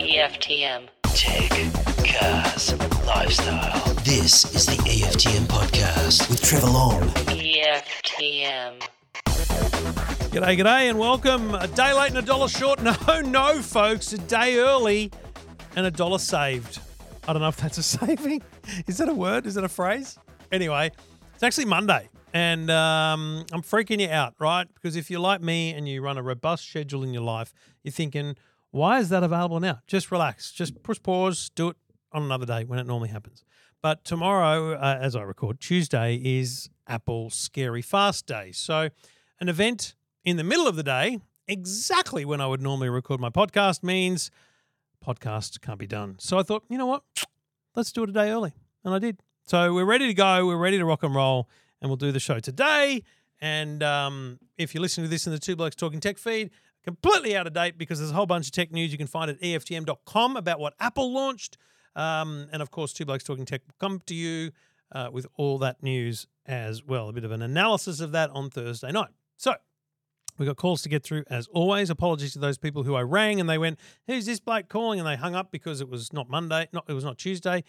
EFTM. Tech, cars, lifestyle. This is the EFTM podcast with Trevor Long. EFTM. G'day, g'day, and welcome. A day late and a dollar short. No, no, folks. A day early and a dollar saved. I don't know if that's a saving. Is that a word? Is that a phrase? Anyway, it's actually Monday, and um, I'm freaking you out, right? Because if you're like me and you run a robust schedule in your life, you're thinking, why is that available now? Just relax. Just push pause. Do it on another day when it normally happens. But tomorrow, uh, as I record, Tuesday is Apple Scary Fast Day. So, an event in the middle of the day, exactly when I would normally record my podcast, means podcast can't be done. So I thought, you know what? Let's do it a day early. And I did. So we're ready to go. We're ready to rock and roll. And we'll do the show today. And um, if you're listening to this in the Two Blokes Talking Tech feed, completely out of date because there's a whole bunch of tech news you can find at EFTM.com about what Apple launched. Um, and of course, Two Blokes Talking Tech will come to you uh, with all that news as well. A bit of an analysis of that on Thursday night. So we got calls to get through as always. Apologies to those people who I rang and they went, "Who's this bloke calling?" and they hung up because it was not Monday, not it was not Tuesday.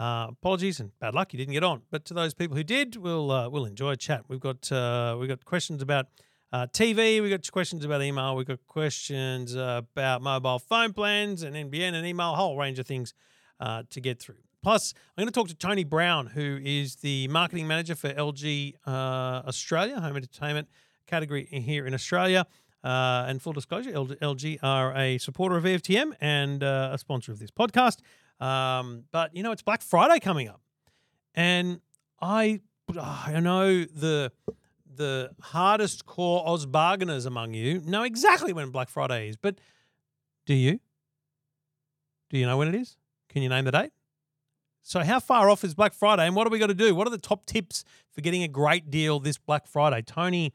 Uh, apologies and bad luck, you didn't get on. But to those people who did, we'll uh, we'll enjoy a chat. We've got uh, we've got questions about uh, TV, we've got questions about email, we've got questions uh, about mobile phone plans and NBN and email, a whole range of things uh, to get through. Plus, I'm going to talk to Tony Brown, who is the marketing manager for LG Australia, home entertainment category here in Australia. Uh, and full disclosure, LG are a supporter of EFTM and uh, a sponsor of this podcast. Um, but you know, it's Black Friday coming up, and I I know the the hardest core Oz bargainers among you know exactly when Black Friday is, but do you? Do you know when it is? Can you name the date? So, how far off is Black Friday, and what do we got to do? What are the top tips for getting a great deal this Black Friday? Tony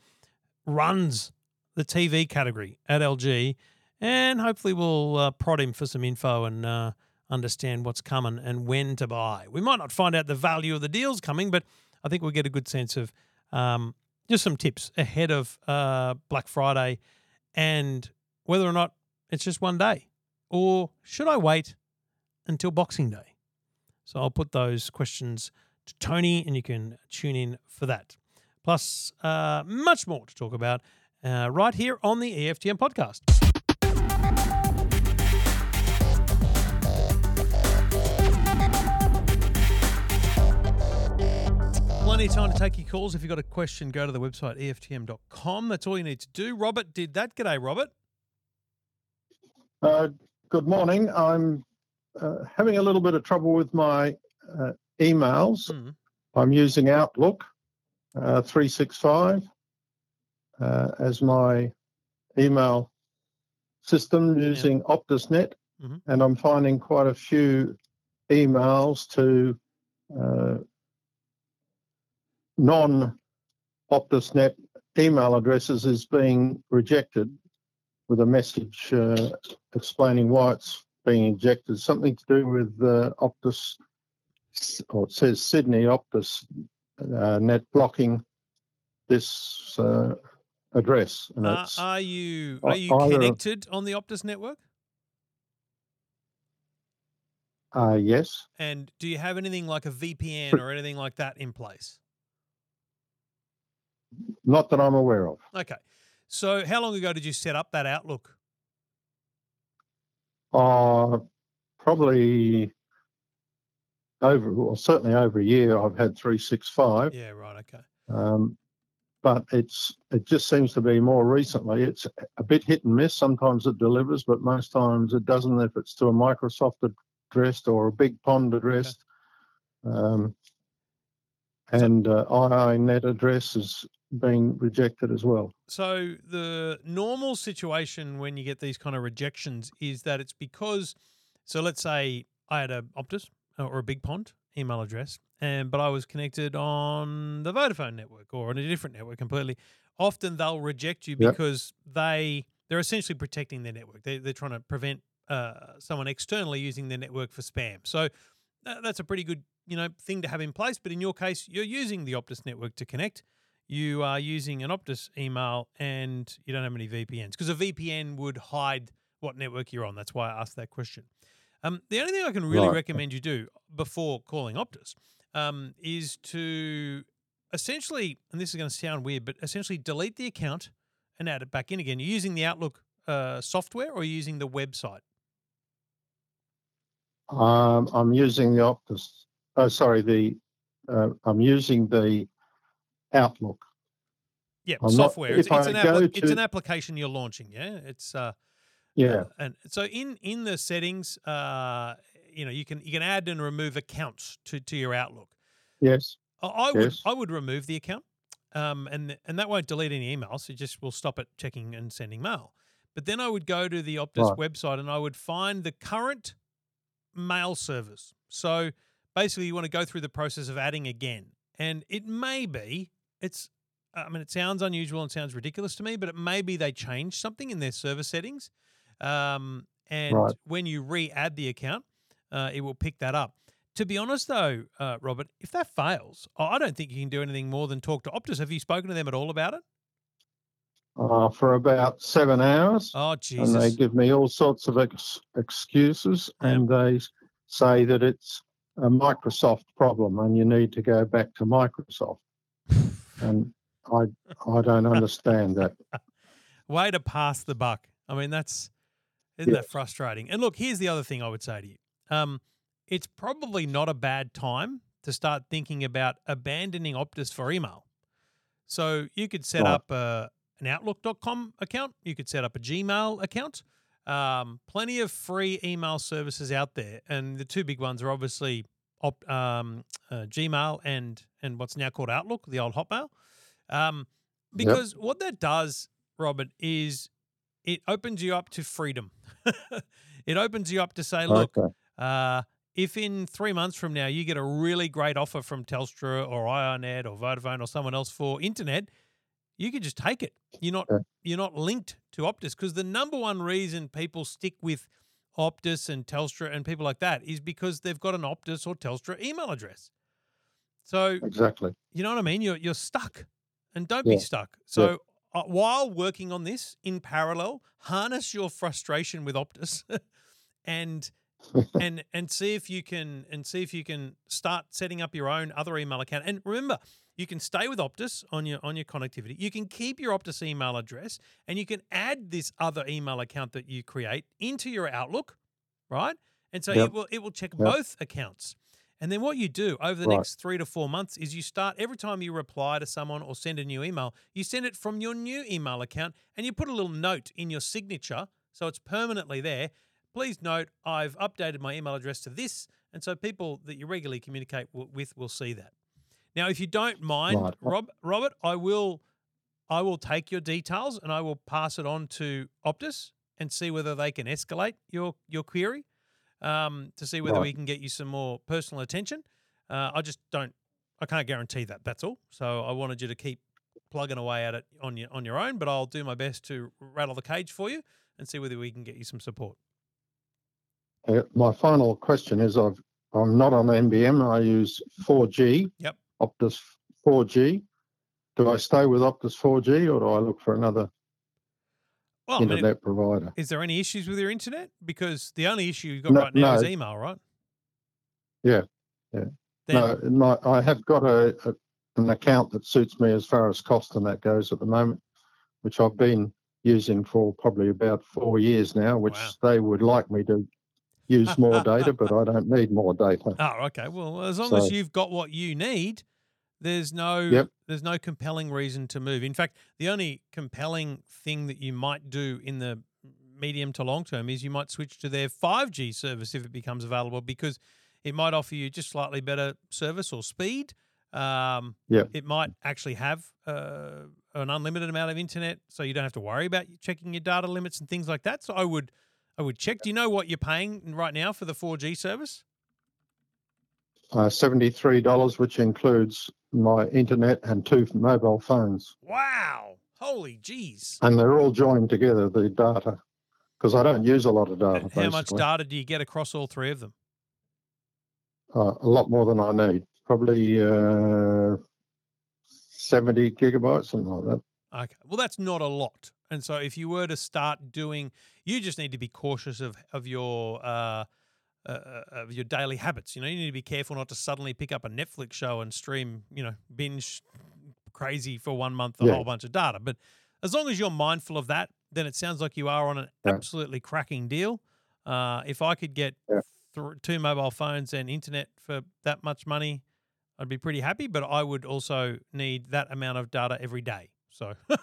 runs the TV category at LG, and hopefully we'll uh, prod him for some info and uh, understand what's coming and when to buy. We might not find out the value of the deals coming, but I think we'll get a good sense of um, just some tips ahead of uh, Black Friday and whether or not it's just one day, or should I wait until Boxing Day? So I'll put those questions to Tony, and you can tune in for that. Plus, uh, much more to talk about uh, right here on the EFTM podcast. Plenty of time to take your calls. If you've got a question, go to the website EFTM.com. That's all you need to do. Robert did that. G'day, Robert. Uh, good morning. I'm uh, having a little bit of trouble with my uh, emails. Hmm. I'm using Outlook uh, 365 uh, as my email system using OptusNet, Mhm. and I'm finding quite a few emails to uh, non OptusNet email addresses is being rejected with a message uh, explaining why it's being ejected. Something to do with uh, Optus, or it says Sydney Optus uh, net blocking this uh, address. And it's, are you are you either- connected on the Optus network? uh, yes, And do you have anything like a VPN or anything like that in place? Not that I'm aware of. Okay. So how long ago did you set up that Outlook? Uh, probably over, well, certainly over a year. I've had 365. Yeah, right. Okay. Um, but it's it just seems to be more recently. It's a bit hit and miss. Sometimes it delivers, but most times it doesn't. If it's to a Microsoft address or a Big Pond address, um, and uh, IINet address has been rejected as well. So the normal situation when you get these kind of rejections is that it's because so let's say I had a Optus or a Big Pond email address and but I was connected on the Vodafone network or on a different network completely. Often they'll reject you Yep. because they they're essentially protecting their network. They they're trying to prevent uh, someone externally using their network for spam. So that's a pretty good you know thing to have in place. But in your case, you're using the Optus network to connect. you are using an Optus email and you don't have any VPNs because a VPN would hide what network you're on. That's why I asked that question. Um, the only thing I can really Right. recommend you do before calling Optus um, is to essentially, and this is going to sound weird, but essentially delete the account and add it back in again. You're using the Outlook uh, software or using the website? Um, I'm using the Optus. Oh, sorry, the uh, I'm using the Outlook. Yeah, I'm not- software. it's, if it's I an appli- it's an application you're launching. Yeah, it's uh, Yeah, Uh, and so in in the settings, uh, you know, you can you can add and remove accounts to to your Outlook. yes, I, I would Yes. I would remove the account, um, and and that won't delete any emails. It just will stop it checking and sending mail. But then I would go to the Optus Right. website and I would find the current mail service. So basically, you want to go through the process of adding again, and it may be it's. I mean, it sounds unusual and sounds ridiculous to me, but it may be they changed something in their server settings. Um, and Right. when you re-add the account, uh, it will pick that up. To be honest, though, uh, Robert, if that fails, I don't think you can do anything more than talk to Optus. Have you spoken to them at all about it? uh, for about seven hours, Oh, and they give me all sorts of ex- excuses, Yeah. and they say that it's a Microsoft problem, and you need to go back to Microsoft. And I I don't understand that. Way to pass the buck. I mean, that's isn't that frustrating? And look, here's the other thing I would say to you. Um, it's probably not a bad time to start thinking about abandoning Optus for email. So you could set Right. up a, an Outlook.com account. You could set up a Gmail account. Um, plenty of free email services out there, and the two big ones are obviously op, um, uh, Gmail and and what's now called Outlook, the old Hotmail. Um, Yep. because what that does, Robert, is it opens you up to freedom. it opens you up to say, look, Okay. uh, if in three months from now you get a really great offer from Telstra or iiNet or Vodafone or someone else for internet, you can just take it. You're not Yeah. you're not linked to Optus because the number one reason people stick with Optus and Telstra and people like that is because they've got an Optus or Telstra email address. So Exactly. you know what I mean? You're you're stuck, and don't be stuck. So uh, while working on this in parallel, harness your frustration with Optus, and and and see if you can and see if you can start setting up your own other email account. And remember, you can stay with Optus on your on your connectivity. You can keep your Optus email address, and you can add this other email account that you create into your Outlook, right? And so Yep. it will it will check Yep. both accounts. And then what you do over the Right. next three to four months is you start every time you reply to someone or send a new email, you send it from your new email account and you put a little note in your signature so it's permanently there. Please note I've updated my email address to this, and so people that you regularly communicate with will see that. Now, if you don't mind, Right. Rob, Robert, I will, I will take your details and I will pass it on to Optus and see whether they can escalate your your query um, to see whether Right. we can get you some more personal attention. Uh, I just don't, I can't guarantee that. That's all. So I wanted you to keep plugging away at it on your on your own, but I'll do my best to rattle the cage for you and see whether we can get you some support. Uh, my final question is: I've I'm not on NBN. I use 4G. Yep. Optus 4G. Do I stay with Optus 4G or do I look for another Well, I mean, internet provider? is there any issues with your internet? Because the only issue you've got No- right now is email, right? Yeah, yeah. Then, No, my, I have got a, a an account that suits me as far as cost and that goes at the moment, which I've been using for probably about four years now. Which Wow. they would like me to use more data, but I don't need more data. Oh, okay. Well, as long as you've got what you need, there's no Yep. there's no compelling reason to move. In fact, the only compelling thing that you might do in the medium to long term is you might switch to their 5G service if it becomes available because it might offer you just slightly better service or speed. Um, Yep. It might actually have uh, an unlimited amount of internet, so you don't have to worry about checking your data limits and things like that. So I would I would check. Do you know what you're paying right now for the 4G service? Uh, Seventy-three dollars, which includes my internet and two mobile phones, Wow. Holy jeez. and they're all joined together. The data, because I don't use a lot of data. How much data do you get across all three of them? Uh, a lot more than I need. Probably uh, 70 gigabytes, something like that. Okay. Well, that's not a lot. And so if you were to start doing, you just need to be cautious of of your uh, uh, uh, of your daily habits. You know, you need to be careful not to suddenly pick up a Netflix show and stream, you know, binge crazy for one month a Yeah. whole bunch of data. But as long as you're mindful of that, then it sounds like you are on an Yeah. absolutely cracking deal. Uh, if I could get Yeah. th- two mobile phones and internet for that much money, I'd be pretty happy. But I would also need that amount of data every day. So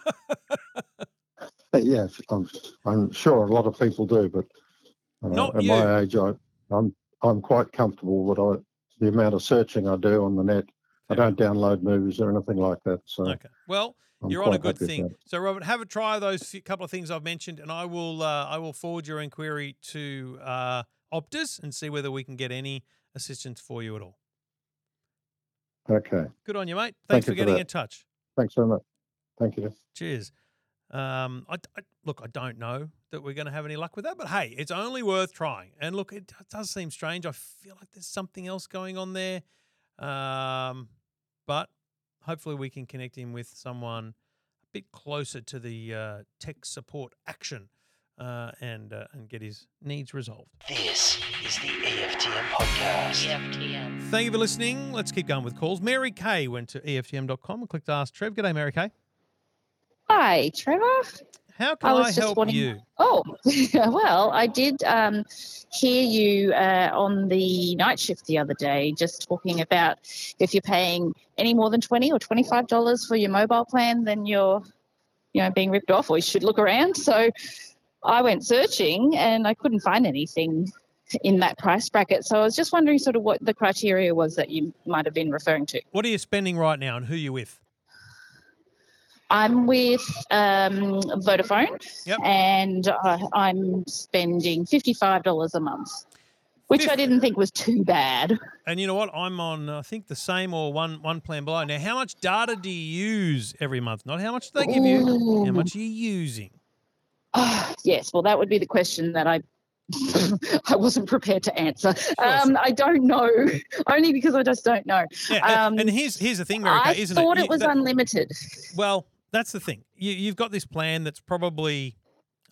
But yeah, I'm, I'm sure a lot of people do, but uh, Not at you. my age, I, I'm I'm quite comfortable with I, the amount of searching I do on the net. I don't download movies or anything like that. So Okay. Well, I'm you're on a good thing. So, Robert, have a try of those couple of things I've mentioned, and I will uh, I will forward your inquiry to uh, Optus and see whether we can get any assistance for you at all. Okay. Good on you, mate. Thanks Thank for you getting that. in touch. Thanks very much. Thank you. Cheers. Um, I, I- look, I don't know that we're going to have any luck with that, but hey, it's only worth trying. And look, it d- does seem strange. I feel like there's something else going on there, um, but hopefully we can connect him with someone a bit closer to the uh, tech support action uh, and uh, and get his needs resolved. This is the EFTM podcast. EFTM. Thank you for listening. Let's keep going with calls. Mary Kay went to EFTM.com and clicked Ask Trev. G'day, Mary Kay. Hi, Trevor. How can I I, was just help wanting- you? Oh, well, I did um, hear you uh, on the night shift the other day, just talking about if you're paying any more than twenty or twenty-five dollars for your mobile plan, then you're, you know, being ripped off, or you should look around. So, I went searching and I couldn't find anything in that price bracket. So I was just wondering, sort of, what the criteria was that you might have been referring to. What are you spending right now and who are you with? I'm with um, Vodafone, Yep. and uh, I'm spending fifty-five dollars a month, which I didn't think was too bad. And you know what? I'm on, I think, the same or one one plan below. Now, how much data do you use every month? Not how much do they give you. How much are you using? Ah, yes, well, that would be the question that I. I wasn't prepared to answer. Um, I don't know, only because I just don't know. Yeah, and- Um, and here's here's the thing, Mary I isn't thought it? it was that- unlimited. well, that's the thing. You, you've got this plan that's probably,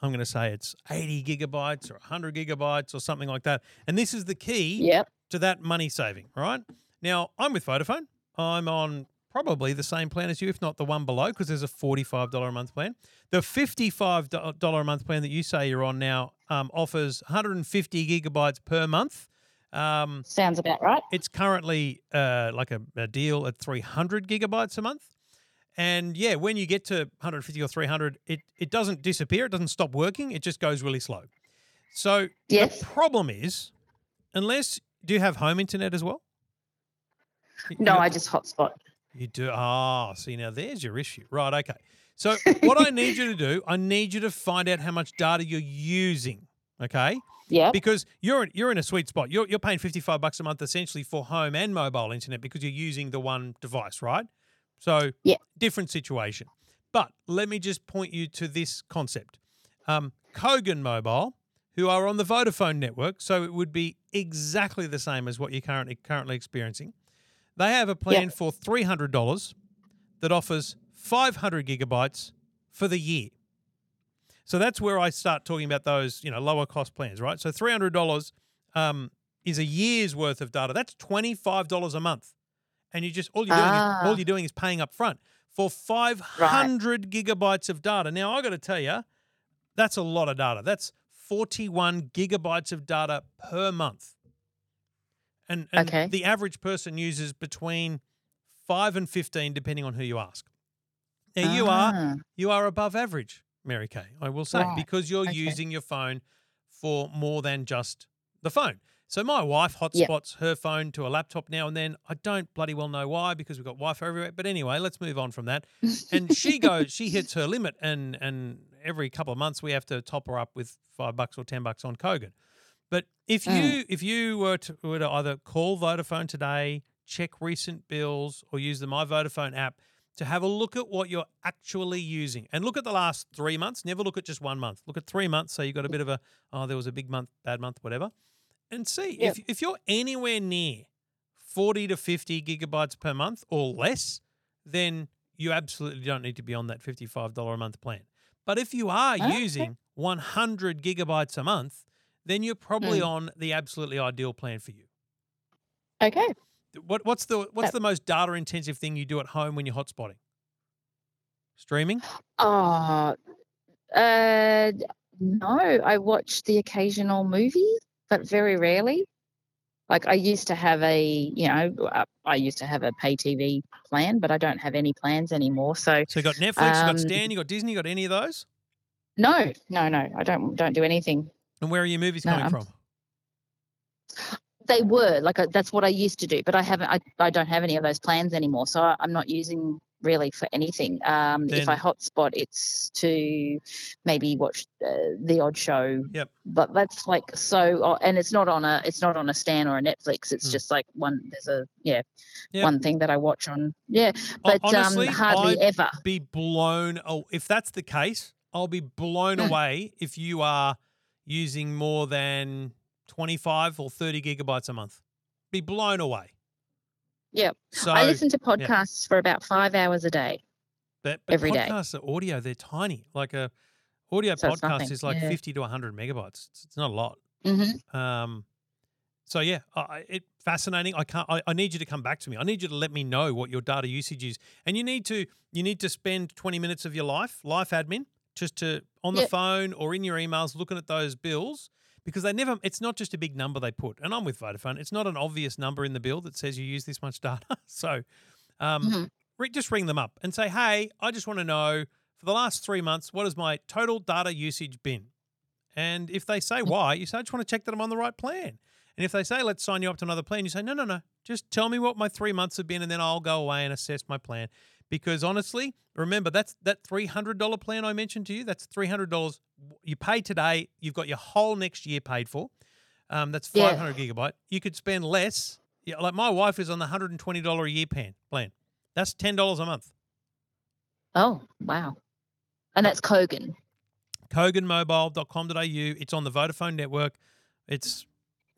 I'm going to say it's 80 gigabytes or 100 gigabytes or something like that. And this is the key Yep. to that money saving, right? Now, I'm with Vodafone. I'm on probably the same plan as you, if not the one below, because there's a $45 a month plan. The $55 a month plan that you say you're on now um, offers 150 gigabytes per month. Um, Sounds about right. it's currently uh, like a, a deal at 300 gigabytes a month. And yeah, when you get to 150 or 300, it, it doesn't disappear. It doesn't stop working. It just goes really slow. So Yes. the problem is, unless, do you have home internet as well? No, you- I just hotspot. you do. Ah, see, now there's your issue. Right. Okay. So, what I need you to do, I need you to find out how much data you're using. Okay. Yeah. Because you're you're in a sweet spot. You're, you're paying 55 bucks a month essentially for home and mobile internet because you're using the one device, right? So, Yeah. different situation. But let me just point you to this concept. Um, Kogan Mobile, who are on the Vodafone network, so it would be exactly the same as what you're currently currently experiencing. They have a plan for three hundred dollars that offers five hundred gigabytes for the year. So that's where I start talking about those, you know, lower cost plans, right? So three hundred dollars um, is a year's worth of data. That's twenty five dollars a month, and you just all you're doing is, Ah. all you're doing is paying up front for five hundred gigabytes of data. Now I got to tell you, that's a lot of data. That's forty one gigabytes of data per month, and, and Okay. the average person uses between five and fifteen, depending on who you ask. Now you are Ah, you are above average, Mary Kay. I will say Right. because you're Okay. using your phone for more than just the phone. So my wife hotspots her phone to a laptop now and then. I don't bloody well know why because we've got Wi-Fi everywhere. But anyway, let's move on from that. And she goes, she hits her limit, and and every couple of months we have to top her up with five bucks or ten bucks on Kogan. But if Mm. you if you were to, were to either call Vodafone today, check recent bills, or use the My Vodafone app to have a look at what you're actually using and look at the last three months. Never look at just one month. Look at three months. So you've got a bit of a oh, there was a big month, bad month, whatever, and see Yep. if if you're anywhere near forty to fifty gigabytes per month or less, then you absolutely don't need to be on that $55 a month plan. But if you are Okay. using 100 gigabytes a month, then you're probably Mm. on the absolutely ideal plan for you. Okay. What, what's the what's the most data intensive thing you do at home when you're hotspotting? Streaming? Oh, uh, no. I watch the occasional movie, but very rarely. Like I used to have a, you know, uh, I used to have a pay TV plan, but I don't have any plans anymore. So So you got Netflix, you got Um, Stan, you got Disney, you got any of those? no, no, no. I don't don't do anything. And where are your movies No, coming I'm- from? They were like uh, that's what I used to do, but I haven't. I, I don't have any of those plans anymore, so I, I'm not using really for anything. Um, if I hotspot, it's to maybe watch uh, the odd show. Yep. But that's like so, oh, and it's not on a it's not on a Stan or a Netflix. It's Hmm. just like one. There's a yeah, Yep. one thing that I watch on yeah, but honestly, um, hardly I'd ever. be blown. Oh, if that's the case, I'll be blown Mm. away if you are using more than 25 or 30 gigabytes a month. Be blown away. Yep. So, I listen to podcasts for about five hours a day. but, but every day. podcasts are audio. They're tiny. Like a audio So podcast is like yeah. 50 to 100 megabytes. It's, it's not a lot. hmm Um, so yeah, I- I, it fascinating. I can't. I, I need you to come back to me. I need you to let me know what your data usage is, and you need to you need to spend twenty minutes of your life, life admin, just to on the Yep. phone or in your emails looking at those bills because they never. It's not just a big number they put, and I'm with Vodafone. It's not an obvious number in the bill that says you use this much data. so, um, Mhm. re- just ring them up and say, hey, I just want to know for the last three months what has my total data usage been. And if they say why, you say, I just want to check that I'm on the right plan. And if they say, let's sign you up to another plan, you say, no, no, no, just tell me what my three months have been, and then I'll go away and assess my plan. Because honestly, remember that's that three hundred dollar plan I mentioned to you. That's three hundred dollars you pay today. You've got your whole next year paid for. Um, that's Yeah. five hundred gigabyte. You could spend less. Yeah, like my wife is on the hundred and twenty dollar a year plan. Plan. That's ten dollars a month. Oh wow, and that's Kogan. koganmobile.com.au. It's on the Vodafone network. It's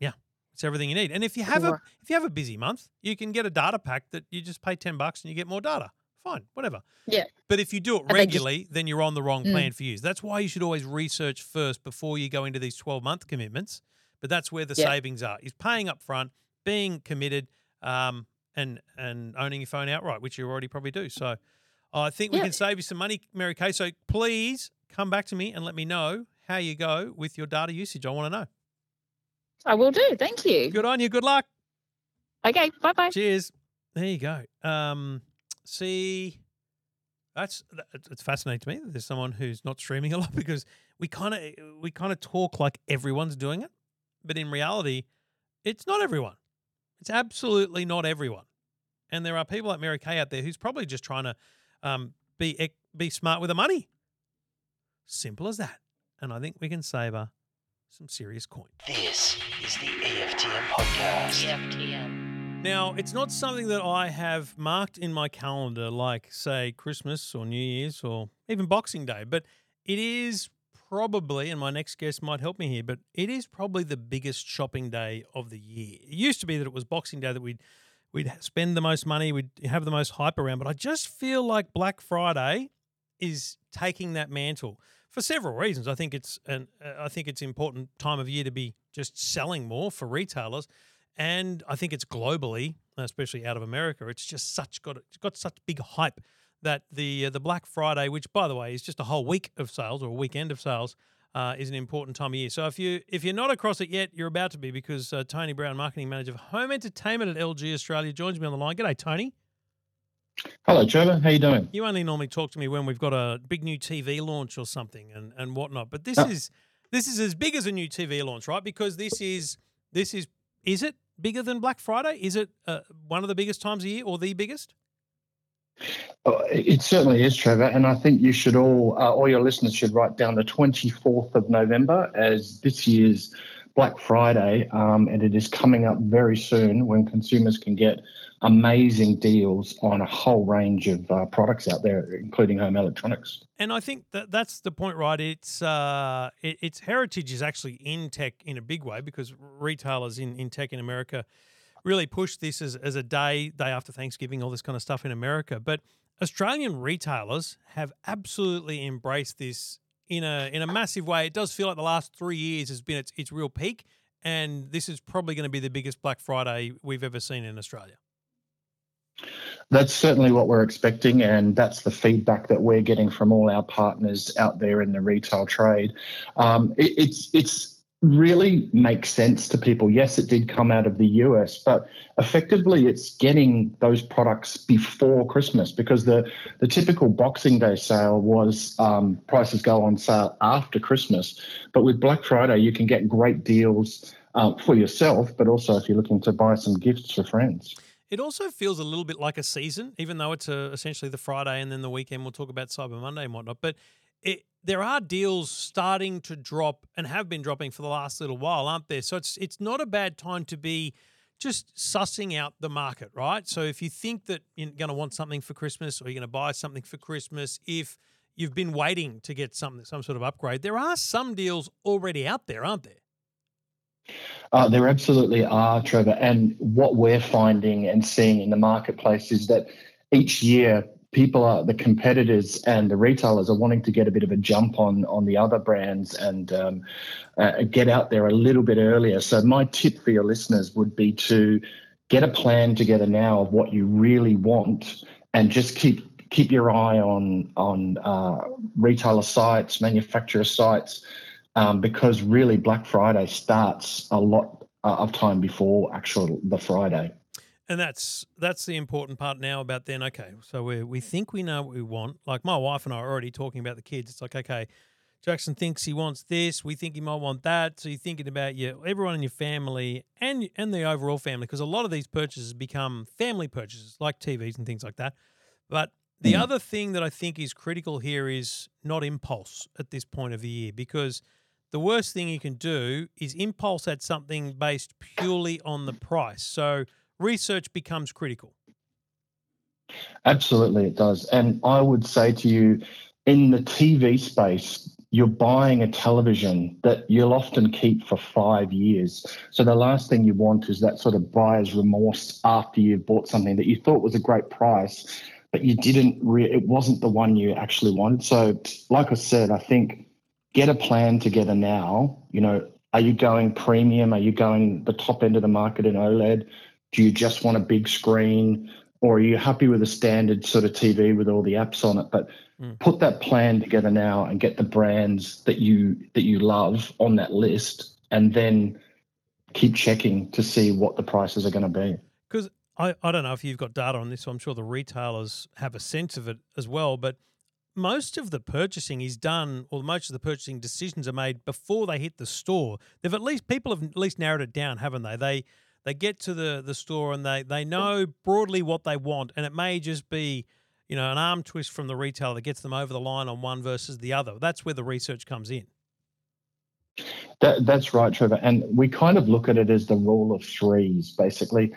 yeah, it's everything you need. And if you have a if you have a busy month, you can get a data pack that you just pay 10 bucks and you get more data. Fine, whatever. Yeah. But if you do it they just- regularly, then you're on the wrong Mm. plan for you. That's why you should always research first before you go into these 12 month commitments. But that's where the Yeah. savings are. Is paying up front, being committed, um, and and owning your phone outright, which you already probably do. So I think we Yeah. can save you some money, Mary Kay. So please come back to me and let me know how you go with your data usage. I want to know. I will do. Thank you. Good on you. Good luck. Okay. Bye bye. Cheers. There you go. Um, see, that's it's fascinating to me. that There's someone who's not streaming a lot because we kind of we kind of talk like everyone's doing it, but in reality, it's not everyone. It's absolutely not everyone. And there are people like Mary Kay out there who's probably just trying to um, be be smart with the money. Simple as that. And I think we can save her some serious coin. This is the EFTM podcast. EFTM. Now, it's not something that I have marked in my calendar, like, say, Christmas or New Year's or even Boxing Day, but it is probably, and my next guest might help me here, but it is probably the biggest shopping day of the year. It used to be that it was Boxing Day that we'd we'd spend the most money, we'd have the most hype around, but I just feel like Black Friday is taking that mantle for several reasons. I think it's an uh, I think it's important time of year to be just selling more for retailers, and I think it's globally, especially out of America, it's just such got it's got such big hype that the uh, the Black Friday, which by the way is just a whole week of sales or a weekend of sales, uh, is an important time of year. So if you if you're not across it yet, you're about to be because uh, Tony Brown, marketing manager of home entertainment at LG Australia, joins me on the line. G'day, Tony. Hello, Trevor. How you doing? You only normally talk to me when we've got a big new TV launch or something and, and whatnot. But this Oh. is this is as big as a new TV launch, right? Because this is this is is it bigger than Black Friday? Is it uh, one of the biggest times a year or the biggest? Oh, It certainly is, Trevor, and I think you should all, uh, all your listeners should write down the 24th of November as this year's Black Friday, um, and it is coming up very soon when consumers can get amazing deals on a whole range of uh, products out there, including home electronics. And I think that that's the point, right? It's uh, it, its heritage is actually in tech in a big way because retailers in, in tech in America really push this as, as a day day after Thanksgiving, all this kind of stuff in America. But Australian retailers have absolutely embraced this in a in a massive way. It does feel like the last three years has been its its real peak, and this is probably going to be the biggest Black Friday we've ever seen in Australia. That's certainly what we're expecting, and that's the feedback that we're getting from all our partners out there in the retail trade. Um, it, it's it's really makes sense to people. Yes, it did come out of the US, but effectively it's getting those products before Christmas because the, the typical Boxing Day sale was um, prices go on sale after Christmas. But with Black Friday, you can get great deals uh, for yourself, but also if you're looking to buy some gifts for friends. It also feels a little bit like a season, even though it's a, essentially the Friday and then the weekend. We'll talk about Cyber Monday and whatnot. But it, there are deals starting to drop and have been dropping for the last little while, aren't there? So it's it's not a bad time to be just sussing out the market, right? So if you think that you're going to want something for Christmas or you're going to buy something for Christmas, if you've been waiting to get some some sort of upgrade, there are some deals already out there, aren't there? Uh, there absolutely are, Trevor. And what we're finding and seeing in the marketplace is that each year people are the competitors and the retailers are wanting to get a bit of a jump on on the other brands and um, uh, get out there a little bit earlier. So my tip for your listeners would be to get a plan together now of what you really want and just keep keep your eye on on uh, retailer sites, manufacturer sites, um, because really Black Friday starts a lot uh, of time before actual the Friday. And that's that's the important part now about then. Okay, so we we think we know what we want. Like my wife and I are already talking about the kids. It's like okay, Jackson thinks he wants this. We think he might want that. So you're thinking about your everyone in your family and and the overall family because a lot of these purchases become family purchases like TVs and things like that. But the mm. other thing that I think is critical here is not impulse at this point of the year because the worst thing you can do is impulse at something based purely on the price. So research becomes critical. Absolutely, it does. And I would say to you, in the TV space, you're buying a television that you'll often keep for five years. So the last thing you want is that sort of buyer's remorse after you've bought something that you thought was a great price, but you didn't. Re- it wasn't the one you actually wanted. So, like I said, I think get a plan together now. You know, are you going premium? Are you going the top end of the market in OLED? Do you just want a big screen? Or are you happy with a standard sort of TV with all the apps on it? But mm. put that plan together now and get the brands that you that you love on that list and then keep checking to see what the prices are going to be. Because I, I don't know if you've got data on this, so I'm sure the retailers have a sense of it as well. But most of the purchasing is done, or most of the purchasing decisions are made before they hit the store. They've at least people have at least narrowed it down, haven't they? They they get to the the store and they they know broadly what they want, and it may just be you know an arm twist from the retailer that gets them over the line on one versus the other. That's where the research comes in. That, that's right, Trevor. And we kind of look at it as the rule of threes. Basically,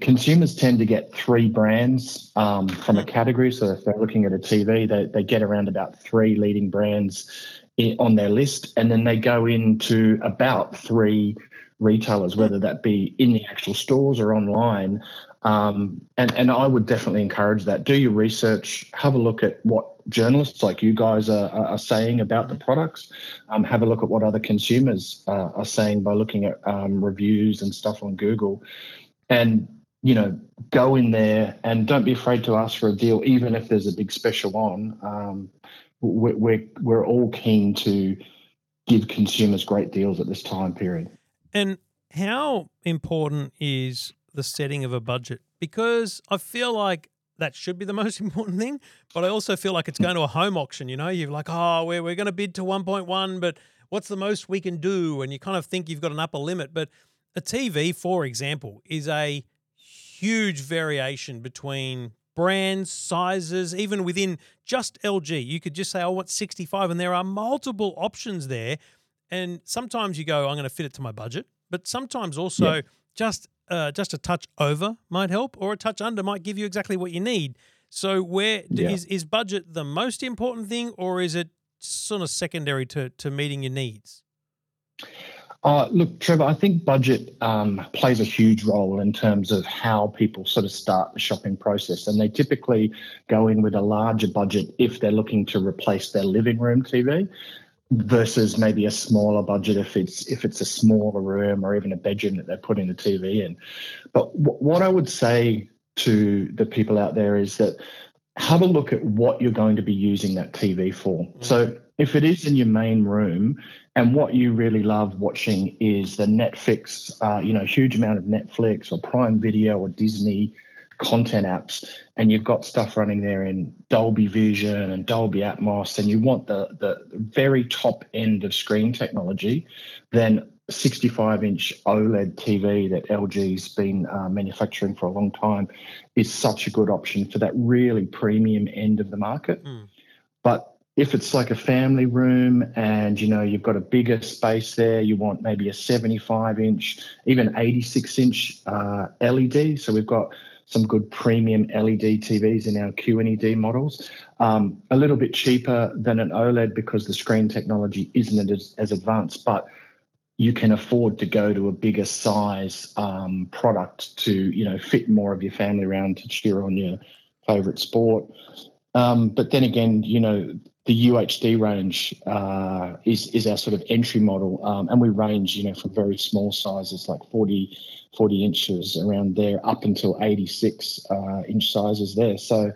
consumers tend to get three brands um, from a hmm. category. So if they're looking at a TV, they, they get around about three leading brands on their list, and then they go into about three retailers, whether that be in the actual stores or online. Um, and, and I would definitely encourage that. Do your research, have a look at what journalists like you guys are, are saying about the products, um, have a look at what other consumers uh, are saying by looking at um, reviews and stuff on Google. And you know, go in there and don't be afraid to ask for a deal, even if there's a big special on. Um, we're, we're, we're all keen to give consumers great deals at this time period. And how important is the setting of a budget? Because I feel like that should be the most important thing, but I also feel like it's going to a home auction. You know, you're like, oh, we're, we're going to bid to 1.1, but what's the most we can do? And you kind of think you've got an upper limit. But a TV, for example, is a huge variation between brands, sizes, even within just LG. You could just say, oh, what's 65? And there are multiple options there. And sometimes you go, I'm going to fit it to my budget, but sometimes also just uh, just a touch over might help, or a touch under might give you exactly what you need. So, where yeah. is is budget the most important thing, or is it sort of secondary to to meeting your needs? Uh, look, Trevor, I think budget um, plays a huge role in terms of how people sort of start the shopping process. And they typically go in with a larger budget if they're looking to replace their living room TV versus maybe a smaller budget if it's if it's a smaller room or even a bedroom that they're putting the TV in. But w- what I would say to the people out there is that have a look at what you're going to be using that TV for. Mm-hmm. So if it is in your main room and what you really love watching is the Netflix, uh, you know, huge amount of Netflix or Prime Video or Disney content apps, and you've got stuff running there in Dolby Vision and Dolby Atmos, and you want the the very top end of screen technology, then 65 inch OLED TV that LG's been uh, manufacturing for a long time is such a good option for that really premium end of the market. Mm. But if it's like a family room and you know you've got a bigger space there you want maybe a 75 inch even 86 inch uh, led so we've got some good premium led tvs in our qned models. Um, a little bit cheaper than an oled because the screen technology isn't as, as advanced but you can afford to go to a bigger size um, product to you know fit more of your family around to cheer on your favorite sport. Um, but then again, you know, the UHD range uh, is is our sort of entry model, um, and we range, you know, from very small sizes like 40, 40 inches around there up until 86 uh, inch sizes there. So,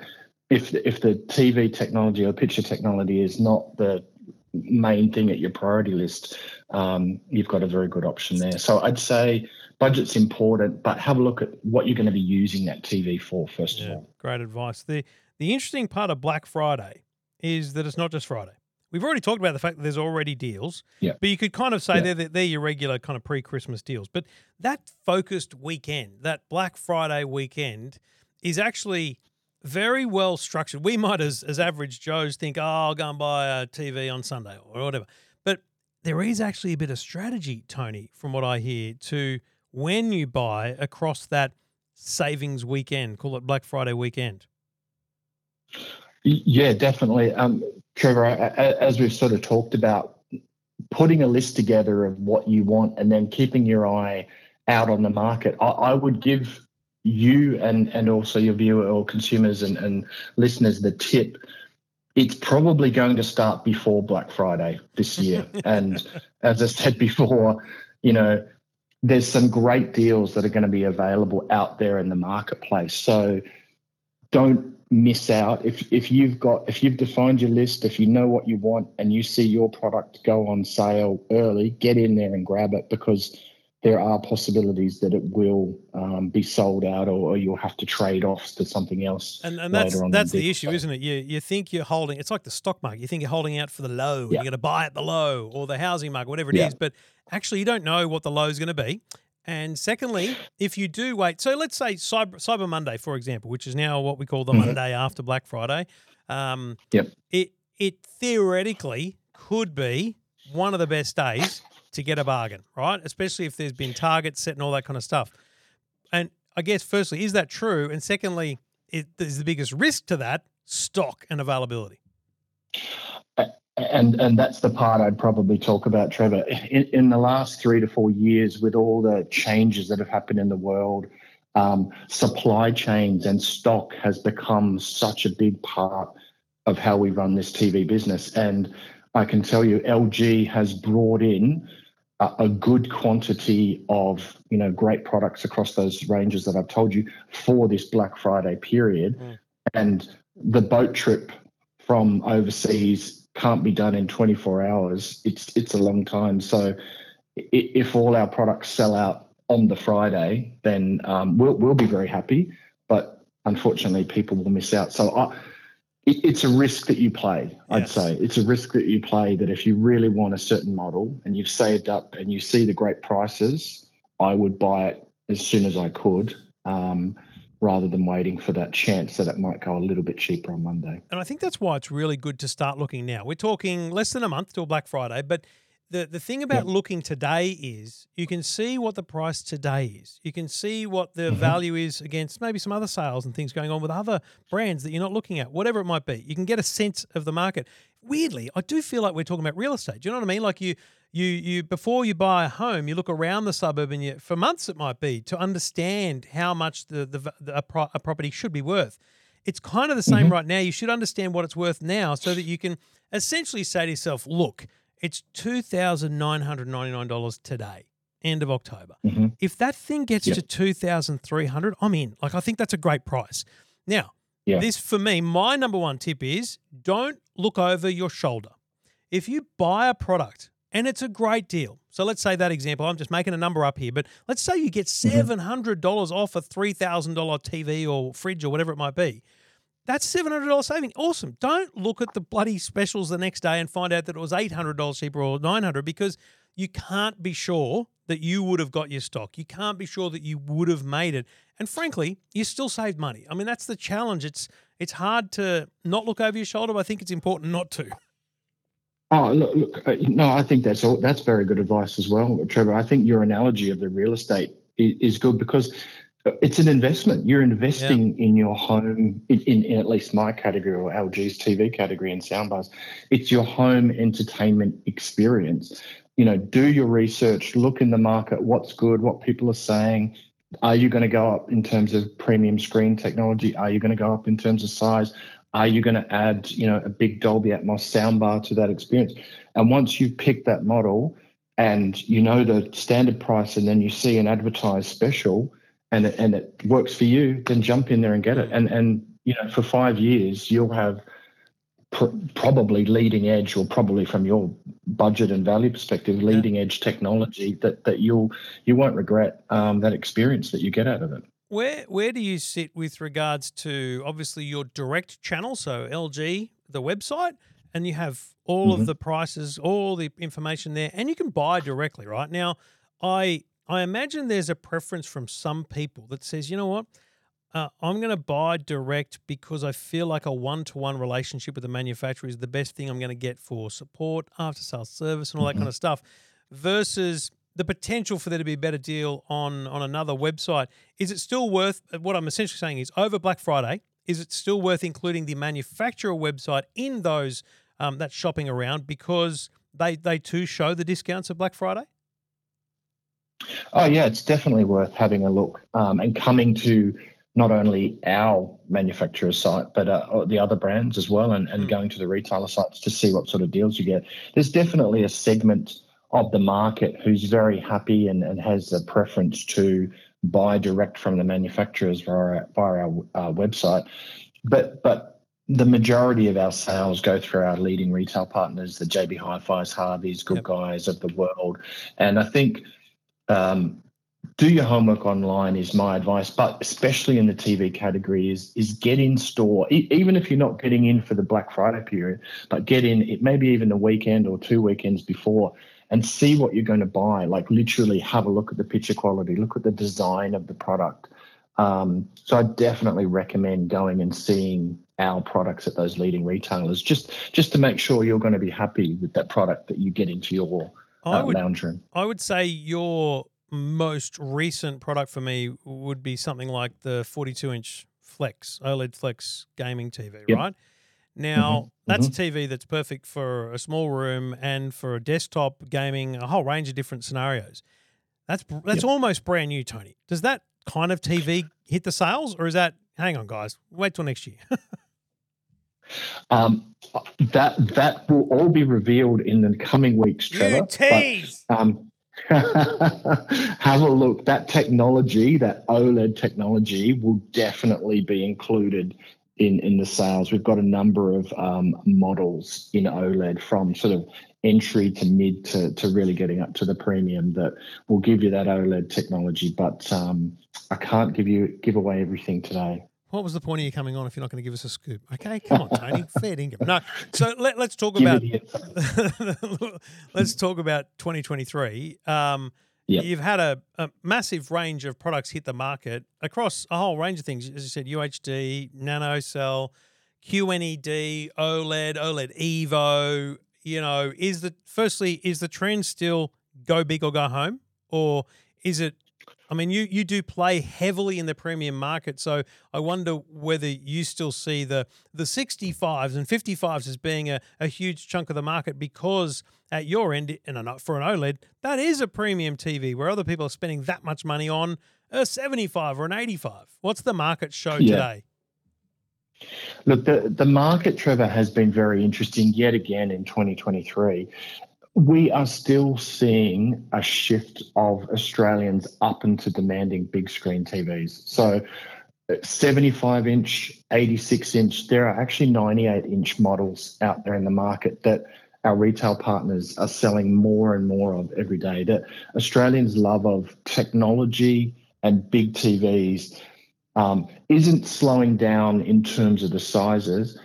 if if the TV technology or picture technology is not the main thing at your priority list, um, you've got a very good option there. So, I'd say budget's important, but have a look at what you're going to be using that TV for first yeah, of all. Great advice. The the interesting part of Black Friday is that it's not just Friday. We've already talked about the fact that there's already deals, yeah. but you could kind of say yeah. they're, they're your regular kind of pre-Christmas deals. But that focused weekend, that Black Friday weekend, is actually very well structured. We might, as, as average Joes, think, oh, I'll go and buy a TV on Sunday or whatever. But there is actually a bit of strategy, Tony, from what I hear, to when you buy across that savings weekend, call it Black Friday weekend. Yeah, definitely. Um, Trevor, as we've sort of talked about, putting a list together of what you want and then keeping your eye out on the market, I, I would give you and, and also your viewer or consumers and, and listeners the tip. It's probably going to start before Black Friday this year. and as I said before, you know, there's some great deals that are going to be available out there in the marketplace. So don't miss out. If if you've got if you've defined your list if you know what you want and you see your product go on sale early get in there and grab it because there are possibilities that it will um, be sold out or, or, you'll have to trade off to something else and, and that's that's the issue isn't it? You you think you're holding it's like the stock market. You think you're holding out for the low yeah. you're going to buy at the low or the housing market whatever it yeah. is, but actually you don't know what the low is going to be and secondly, if you do wait, so let's say Cyber, Cyber Monday, for example, which is now what we call the mm-hmm. Monday after Black Friday. Um, yep. It it theoretically could be one of the best days to get a bargain, right? Especially if there's been targets set and all that kind of stuff. And I guess, firstly, is that true? And secondly, is the biggest risk to that stock and availability? And and that's the part I'd probably talk about, Trevor. In, in, the last three to four years, with all the changes that have happened in the world, um, supply chains and stock has become such a big part of how we run this TV business. And I can tell you, LG has brought in a, a good quantity of you know great products across those ranges that I've told you for this Black Friday period, mm. and the boat trip from overseas can't be done in 24 hours, it's it's a long time. So if all our products sell out on the Friday, then um, we'll we'll be very happy. But unfortunately, people will miss out. So I, it, it's a risk that you play. I'd say it's a risk that you play. That if you really want a certain model and you've saved up and you see the great prices, I would buy it as soon as I could. Um, rather than waiting for that chance that it might go a little bit cheaper on Monday. And I think that's why it's really good to start looking now. We're talking less than a month till Black Friday, but the, the thing about looking today is you can see what the price today is. You can see what the mm-hmm. value is against maybe some other sales and things going on with other brands that you're not looking at, whatever it might be. You can get a sense of the market. Weirdly, I do feel like we're talking about real estate. Do you know what I mean? Like you You you before you buy a home, you look around the suburb and you for months it might be to understand how much the the, the a, pro, a property should be worth. It's kind of the same right now. You should understand what it's worth now so that you can essentially say to yourself, look, it's two thousand nine hundred ninety nine dollars today, end of October. Mhm. If that thing gets Yeah. to two thousand three hundred, I'm in. Like I think that's a great price. Now, Yeah. this for me, my number one tip is don't look over your shoulder. If you buy a product and it's a great deal, so let's say that example, I'm just making a number up here, but let's say you get mm-hmm. seven hundred dollars off a three thousand dollar TV or fridge or whatever it might be. That's seven hundred dollars saving. Awesome. Don't look at the bloody specials the next day and find out that it was eight hundred dollars cheaper or nine hundred because you can't be sure that you would have got your stock. You can't be sure that you would have made it. And frankly, you still saved money. I mean, that's the challenge. It's it's hard to not look over your shoulder, but I think it's important not to. Oh, look, look uh, no, I think that's all, that's very good advice as well, Trevor. I think your analogy of the real estate is, is good because uh, it's an investment. You're investing in your home, in, in, in at least my category or LG's TV category and soundbars. It's your home entertainment experience. You know, do your research, look in the market, what's good, what people are saying. Are you going to go up in terms of premium screen technology? Are you going to go up in terms of size? Are you going to add, you know, a big Dolby Atmos soundbar to that experience? And once you've picked that model and you know the standard price, and then you see an advertised special, and it, and it works for you, then jump in there and get it. And and you know, for five years, you'll have pr- probably leading edge, or probably from your budget and value perspective, leading edge technology that that you'll you won't regret um, that experience that you get out of it. Where where do you sit with regards to obviously your direct channel, so LG, the website, and you have all of Mhm. the prices, all the information there, and you can buy directly, right? Now, I I imagine there's a preference from some people that says, you know what, uh, I'm going to buy direct because I feel like a one to one relationship with the manufacturer is the best thing I'm going to get for support, after sales service, and all that kind of stuff, versus the potential for there to be a better deal on on another website. Is it still worth what I'm essentially saying is over Black Friday? Is it still worth including the manufacturer website in those um, that shopping around because they they too show the discounts of Black Friday? Oh yeah, it's definitely worth having a look um, and coming to not only our manufacturer site but uh, the other brands as well, and, and Mm. going to the retailer sites to see what sort of deals you get. There's definitely a segment of the market who's very happy and, and has a preference to buy direct from the manufacturers via, via our uh, website, but but the majority of our sales go through our leading retail partners, the JB Hi-Fi's, Harveys, Good Yep. Guys of the world, and I think um, do your homework online is my advice but especially in the tv category is is get in store. E- even if you're not getting in for the black friday period but get in it maybe even the weekend or two weekends before and see what you're going to buy like literally have a look at the picture quality look at the design of the product um, so i definitely recommend going and seeing our products at those leading retailers just just to make sure you're going to be happy with that product that you get into your I uh, would lounge room I would say your most recent product for me would be something like the 42 inch Flex OLED Flex gaming TV, Yep. right? Now Mhm, that's a TV that's perfect for a small room and for a desktop gaming, a whole range of different scenarios. That's that's Yep. almost brand new, Tony. Does that kind of TV hit the sales, or is that? Hang on, guys, wait till next year. Um, that that will all be revealed in the coming weeks, Trevor. you but, tease. um, have a look. That technology, that OLED technology, will definitely be included in in the sales. We've got a number of um, models in OLED from sort of entry to mid to, to really getting up to the premium that will give you that OLED technology. But um, I can't give you give away everything today. What was the point of you coming on if you're not going to give us a scoop? Okay, come on, Tony, fair dinkum. No, so let, let's talk about let's talk about 2023. Um, Yep. You've had a, a massive range of products hit the market across a whole range of things. As you said, UHD, NanoCell, QNED, OLED, OLED Evo. You know, is the firstly is the trend still go big or go home, or is it I mean, you you do play heavily in the premium market, so I wonder whether you still see the the 65s and 55s as being a, a huge chunk of the market because at your end, and for an OLED, that is a premium TV where other people are spending that much money on a 75 or an 85. What's the market show Yeah. today? Look, the, the market, Trevor, has been very interesting yet again in 2023. We are still seeing a shift of Australians up into demanding big screen TVs. So, uh, 75 inch, 86 inch, there are actually 98 inch models out there in the market that our retail partners are selling more and more of every day. That Australians' love of technology and big TVs um, isn't slowing down in terms of the sizes.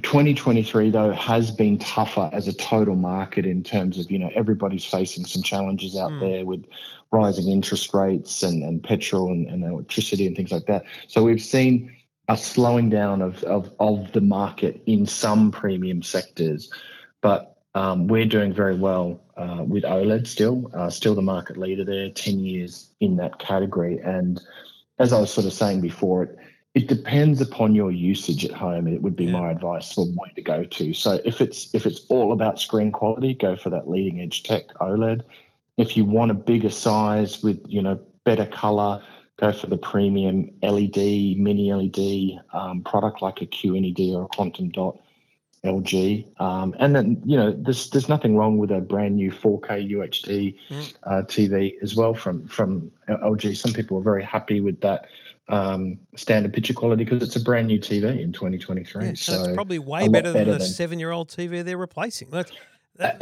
2023 though has been tougher as a total market in terms of you know everybody's facing some challenges out Hmm. there with rising interest rates and, and petrol and, and electricity and things like that. So we've seen a slowing down of of, of the market in some premium sectors, but um, we're doing very well uh, with OLED still, uh, still the market leader there, 10 years in that category. And as I was sort of saying before, it, it depends upon your usage at home. It would be Yeah. my advice for way to go to. So if it's if it's all about screen quality, go for that leading edge tech OLED. If you want a bigger size with you know better color, go for the premium LED, mini LED um, product like a QNED or a Quantum Dot LG. Um, and then you know there's there's nothing wrong with a brand new 4K UHD Mm. uh, TV as well from from LG. Some people are very happy with that um, standard picture quality because it's a brand new TV in 2023. Yeah, so it's probably way better than better the than- seven-year-old TV they're replacing. That's, Uh,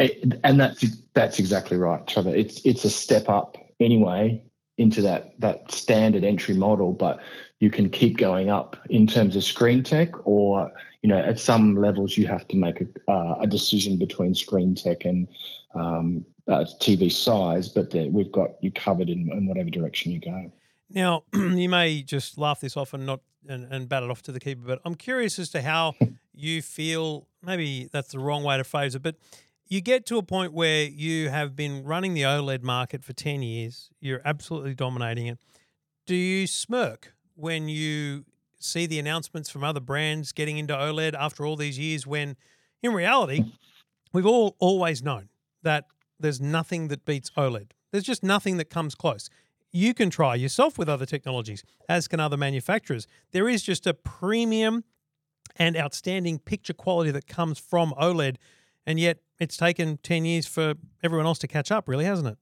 and that's that's exactly right, Trevor. It's it's a step up anyway into that that standard entry model, but you can keep going up in terms of screen tech, or you know, at some levels you have to make a, uh, a decision between screen tech and um, uh, TV size. But the, we've got you covered in, in whatever direction you go. Now, you may just laugh this off and not and, and bat it off to the keeper, but I'm curious as to how you feel. Maybe that's the wrong way to phrase it, but you get to a point where you have been running the OLED market for 10 years. You're absolutely dominating it. Do you smirk when you see the announcements from other brands getting into OLED after all these years when in reality, we've all always known that there's nothing that beats OLED. There's just nothing that comes close. You can try yourself with other technologies, as can other manufacturers. There is just a premium and outstanding picture quality that comes from OLED, and yet it's taken 10 years for everyone else to catch up, really, hasn't it?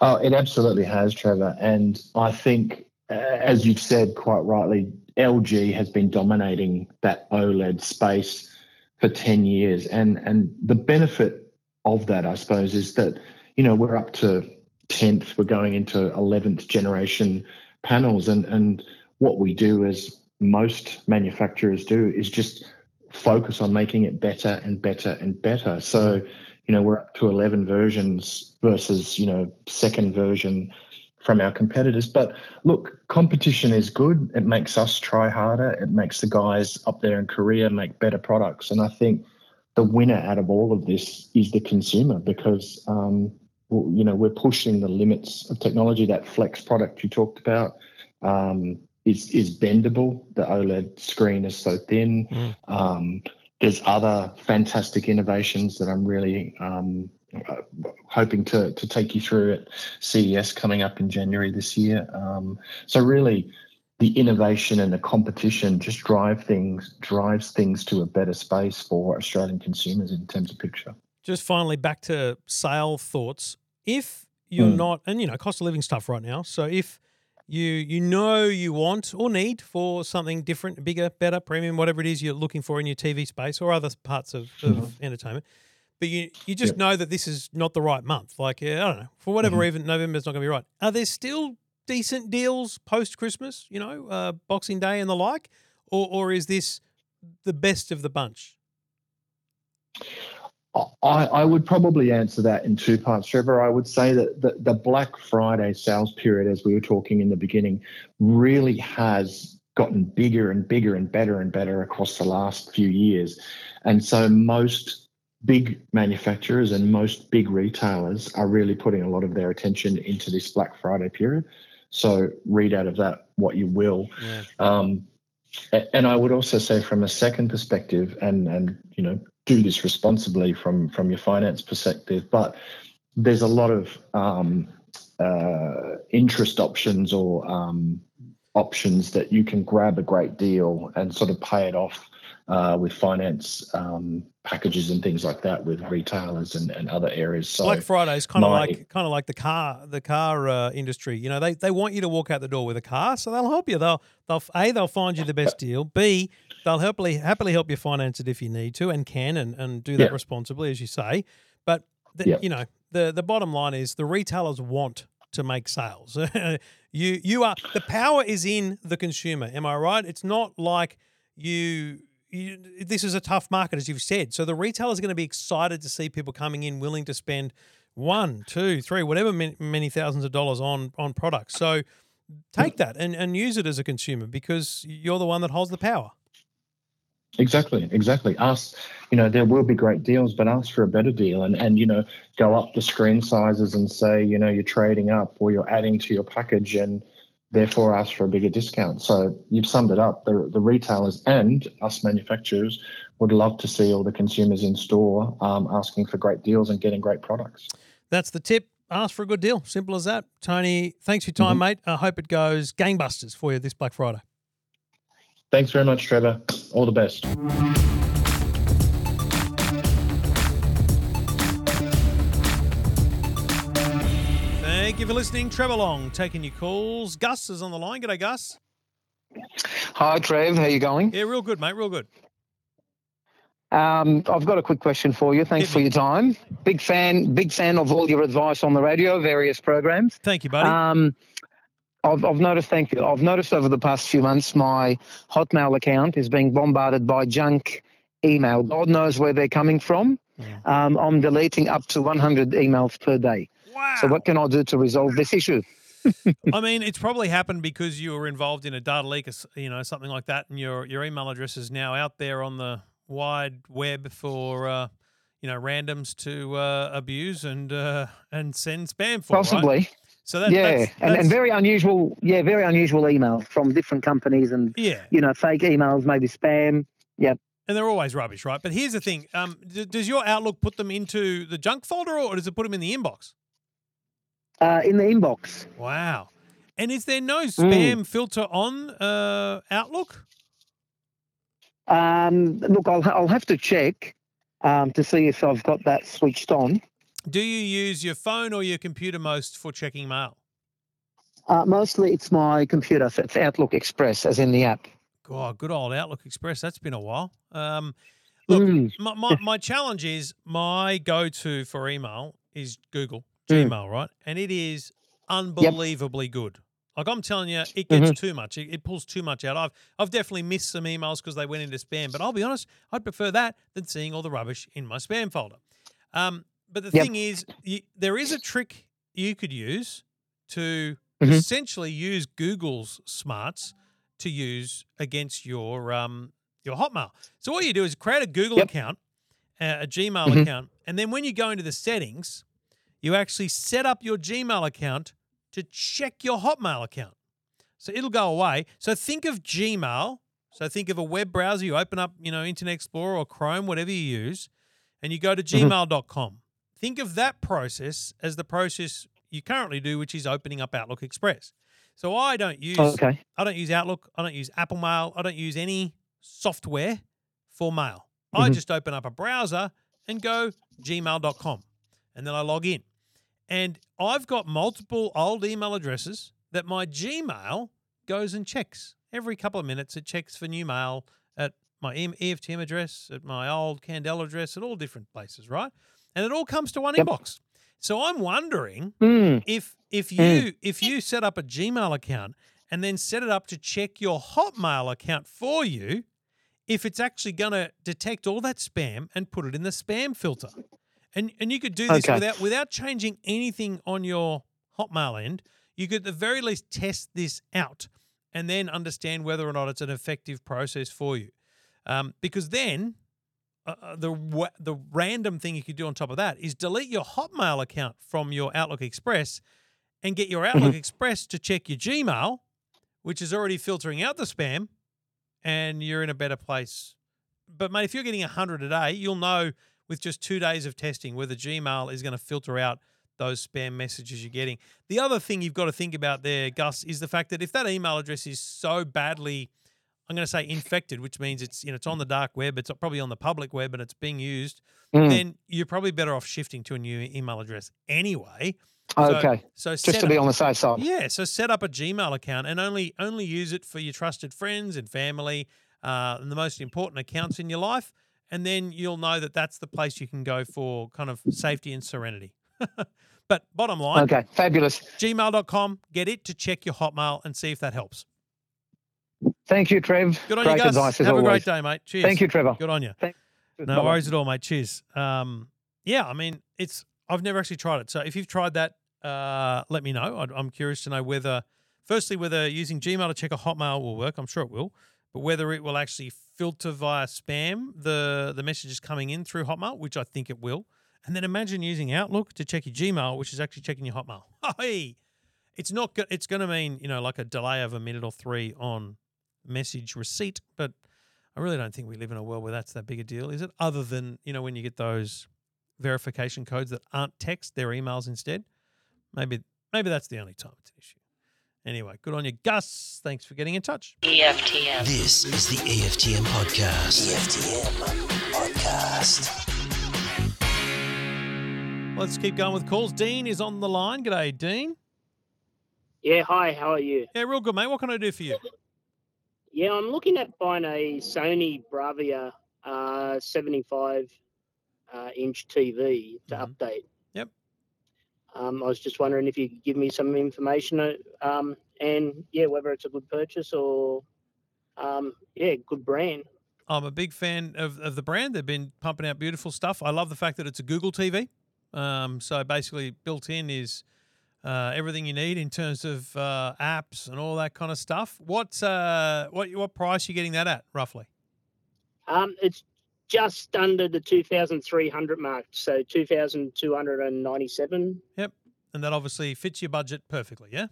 Oh, it absolutely has, Trevor. And I think, as you've said quite rightly, LG has been dominating that OLED space for 10 years. And, and the benefit of that, I suppose, is that, you know, we're up to 10th, we're going into 11th generation panels. And, and what we do, as most manufacturers do, is just focus on making it better and better and better. So, you know, we're up to 11 versions versus, you know, second version from our competitors. But look, competition is good. It makes us try harder. It makes the guys up there in Korea make better products. And I think the winner out of all of this is the consumer because, um, you know, we're pushing the limits of technology. That flex product you talked about um, is is bendable. The OLED screen is so thin. Mm. Um, there's other fantastic innovations that I'm really um, uh, hoping to to take you through at CES coming up in January this year. Um, so really, the innovation and the competition just drive things drives things to a better space for Australian consumers in terms of picture. Just finally, back to sale thoughts. If you're Hmm. not, and you know, cost of living stuff right now. So if you you know you want or need for something different, bigger, better, premium, whatever it is you're looking for in your TV space or other parts of, of entertainment, but you you just Yep. know that this is not the right month. Like I don't know, for whatever Mhm. reason, November's not going to be right. Are there still decent deals post Christmas? You know, uh, Boxing Day and the like, or or is this the best of the bunch? I, I would probably answer that in two parts, Trevor. I would say that the, the Black Friday sales period, as we were talking in the beginning, really has gotten bigger and bigger and better and better across the last few years. And so most big manufacturers and most big retailers are really putting a lot of their attention into this Black Friday period. So read out of that what you will. Yeah. Um, and I would also say from a second perspective, and and you know do this responsibly from from your finance perspective, but there's a lot of um, uh, interest options or um, options that you can grab a great deal and sort of pay it off uh, with finance um, packages and things like that with retailers and, and other areas. So Black Friday is kind of like kind of like the car the car uh, industry. You know, they they want you to walk out the door with a car, so they'll help you. They'll they'll a they'll find you the best deal. B they'll happily happily help you finance it if you need to and can and, and do that Yeah. responsibly as you say. But the, Yeah. you know the the bottom line is the retailers want to make sales. you you are the power is in the consumer. Am I right? It's not like you. You, this is a tough market, as you've said. So the retailers going to be excited to see people coming in willing to spend one, two, three, whatever many, many thousands of dollars on on products. So take that and, and use it as a consumer because you're the one that holds the power. Exactly, exactly. Ask, you know, there will be great deals, but ask for a better deal and, and, you know, go up the screen sizes and say, you know, you're trading up or you're adding to your package and therefore ask for a bigger discount. So you've summed it up. The, the retailers and us manufacturers would love to see all the consumers in store um, asking for great deals and getting great products. That's the tip. Ask for a good deal. Simple as that. Tony, thanks for your time, mate. I hope it goes gangbusters for you this Black Friday. Thanks very much, Trevor. All the best. You for listening. Trevor Long taking your calls. Gus is on the line. G'day, Gus. Hi, Trev. How you going? Yeah, real good, mate. Real good. Um, I've got a quick question for you. Thanks for me. your time. Big fan, big fan of all your advice on the radio, various programs. Thank you, buddy. Um, I've, I've noticed. Thank you. I've noticed over the past few months, my Hotmail account is being bombarded by junk email. God knows where they're coming from. Um, I'm deleting up to 100 emails per day. Wow. So, what can I do to resolve this issue? I mean, it's probably happened because you were involved in a data leak, or you know, something like that, and your your email address is now out there on the wide web for uh, you know randoms to uh, abuse and uh, and send spam for. right? Possibly. So that, yeah, that's, and, that's- and very unusual. Yeah, very unusual emails from different companies and yeah, you know fake emails, maybe spam. Yep. and they're always rubbish, right? But here's the thing: um, d- does your Outlook put them into the junk folder, or does it put them in the inbox? Uh, in the inbox. Wow. And is there no Hmm. spam filter on uh, Outlook? Um, look, I'll I'll have to check um, to see if I've got that switched on. Do you use your phone or your computer most for checking mail? Uh, mostly, it's my computer. so It's Outlook Express, as in the app. God, good old Outlook Express. That's been a while. Um, look, Mm. my, my, my challenge is my go to for email is Google, Mm. Gmail, right? And it is unbelievably good. Like I'm telling you, it gets Mm-hmm. too much. It, it pulls too much out. I've I've definitely missed some emails because they went into spam. But I'll be honest, I'd prefer that than seeing all the rubbish in my spam folder. Um, but the Yep. thing is, you, there is a trick you could use to Mhm. essentially use Google's smarts to use against your um your Hotmail. So all you do is create a Google Yep. account, uh, a Gmail Mhm. account, and then when you go into the settings, you actually set up your Gmail account to check your Hotmail account. So it'll go away. So think of Gmail. So think of a web browser. You open up, you know, Internet Explorer or Chrome, whatever you use, and you go to Mhm. gmail.com. Think of that process as the process you currently do, which is opening up Outlook Express. So I don't use Okay. I don't use Outlook. I don't use Apple Mail. I don't use any software for mail. I Mhm. just open up a browser and go gmail.com and then I log in. And I've got multiple old email addresses that my Gmail goes and checks. Every couple of minutes, it checks for new mail at my EFTM address, at my old Candela address, at all different places, right? And it all comes to one Yep. inbox. So I'm wondering Mm. if if Mm. you if you set up a Gmail account and then set it up to check your Hotmail account for you, if it's actually going to detect all that spam and put it in the spam filter. And and you could do this Okay. without without changing anything on your Hotmail end. You could at the very least test this out and then understand whether or not it's an effective process for you. Um, because then uh, uh, the the random thing you could do on top of that is delete your Hotmail account from your Outlook Express and get your Outlook Express to check your Gmail, which is already filtering out the spam, and you're in a better place. But mate, if you're getting hundred a day, you'll know with just two days of testing whether Gmail is going to filter out those spam messages you're getting. The other thing you've got to think about there, Gus, is the fact that if that email address is so badly I'm going to say infected, which means it's you know it's on the dark web, it's probably on the public web, and it's being used. Mm. Then you're probably better off shifting to a new email address anyway. Okay. So, so Just to be up- on the safe side. yeah, so set up a Gmail account and only only use it for your trusted friends and family, uh, and the most important accounts in your life, and then you'll know that that's the place you can go for kind of safety and serenity. but bottom line, Okay. Fabulous. gmail.com, get it to check your Hotmail and see if that helps. Thank you, Trev. Good on Great you, Gus. Have a always. great day, mate. Cheers. Thank you, Trevor. Good on you. Thank- No Bye-bye. worries at all, mate. Cheers. Um, yeah, I mean, it's I've never actually tried it. So if you've tried that, uh, let me know. I'd, I'm curious to know whether, firstly, whether using Gmail to check a Hotmail will work. I'm sure it will, but whether it will actually filter via spam the the messages coming in through Hotmail, which I think it will. And then imagine using Outlook to check your Gmail, which is actually checking your Hotmail. Hey, it's not. go- It's going to mean you know like a delay of a minute or three on message receipt, but I really don't think we live in a world where that's that big a deal, is it? Other than, you know, when you get those verification codes that aren't text, they're emails instead. Maybe maybe that's the only time it's an issue. Anyway, good on you, Gus. Thanks for getting in touch. EFTM. This is the EFTM podcast. EFTM podcast. Let's keep going with calls. Dean is on the line. G'day, Dean. Yeah, hi, how are you? Yeah, real good, mate. What can I do for you? Yeah, I'm looking at buying a Sony Bravia uh, 75 uh, inch TV to Mhm. update. Um, I was just wondering if you could give me some information uh, um, and, yeah, whether it's a good purchase or, um, yeah, good brand. I'm a big fan of, of the brand. They've been pumping out beautiful stuff. I love the fact that it's a Google TV. Um, so basically, built in is uh, everything you need in terms of uh, apps and all that kind of stuff. What uh, what what price are you getting that at roughly? Um, it's just under the 2,300 mark, so 2,297. Yep. And that obviously fits your budget perfectly. Yeah.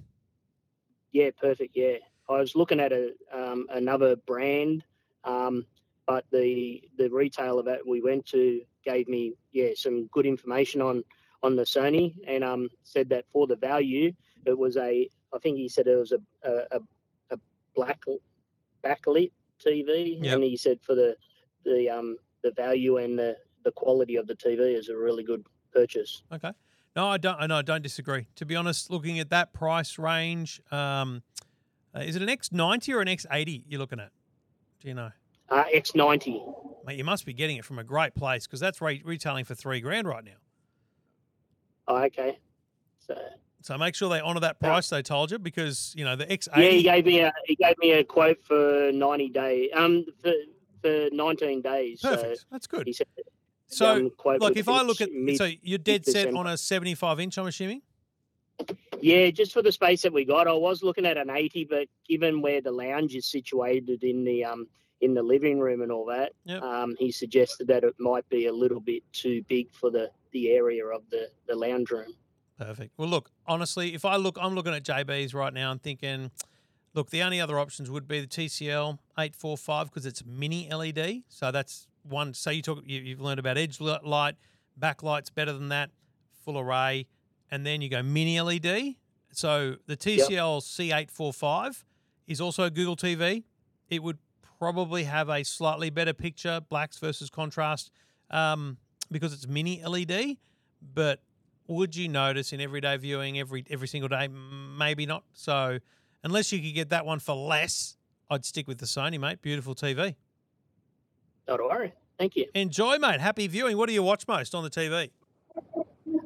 Yeah, perfect. Yeah, I was looking at a um, another brand, um, but the the retailer that we went to gave me yeah some good information on on the Sony and um said that for the value it was a I think he said it was a a, a, black backlit TV Yep. and he said for the the um the value and the the quality of the TV is a really good purchase. Okay. No, I don't. I know. I don't disagree. To be honest, looking at that price range, um, uh, is it an X90 or an X80 you're looking at? Do you know? Uh, X90. Mate, you must be getting it from a great place because that's re- retailing for three grand right now. Oh, okay. So So make sure they honour that price they told you because you know the X80. Yeah, he gave me a he gave me a quote for ninety day um for for nineteen days. perfect. So That's good. he said So quote look, if I look at so you're dead set on a 75 inch, I'm assuming. yeah, just for the space that we got, I was looking at an eighty, but given where the lounge is situated in the um in the living room and all that, Yep. um, he suggested that it might be a little bit too big for the the area of the the lounge room. Perfect. Well, look, honestly, if I look, I'm looking at JB's right now and thinking, look, the only other options would be the TCL 845 because it's mini LED. So that's one. So you talk, you, you've learned about edge light, backlight's better than that, full array, and then you go mini LED. So the TCL C845 is also a Google TV. It would probably have a slightly better picture, blacks versus contrast, um, because it's mini LED. But would you notice in everyday viewing every every single day? Maybe not. So unless you could get that one for less, I'd stick with the Sony, mate. Beautiful TV. Not to worry. Thank you. Enjoy, mate. Happy viewing. What do you watch most on the TV?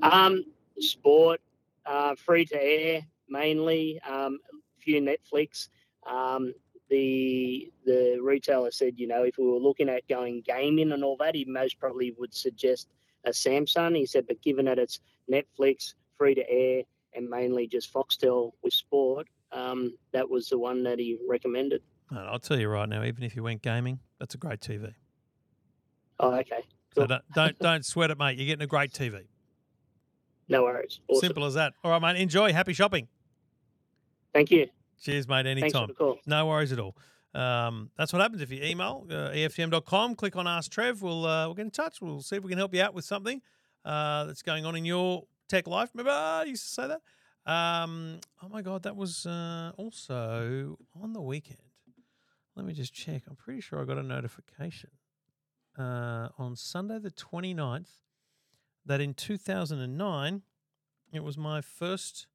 Um, sport, uh, free to air mainly. Um, a few Netflix. Um, the the retailer said, you know, if we were looking at going gaming and all that, he most probably would suggest a Samsung. He said, but given that it's Netflix, free to air, and mainly just Foxtel with sport, um, that was the one that he recommended. And I'll tell you right now, even if you went gaming, that's a great TV. Oh, okay. So don't, don't don't sweat it, mate. You're getting a great TV. No worries. Awesome. Simple as that. All right, mate. Enjoy. Happy shopping. Thank you. Cheers, mate. Thanks Anytime. for the call. No worries at all. Um, that's what happens if you email uh, EFTM.com, click on Ask Trev. We'll, uh, we'll get in touch. We'll see if we can help you out with something uh, that's going on in your tech life. Remember, I used to say that? Um, oh my God, that was uh, also on the weekend. Let me just check. I'm pretty sure I got a notification uh, on Sunday, the 29th, that in 2009, it was my first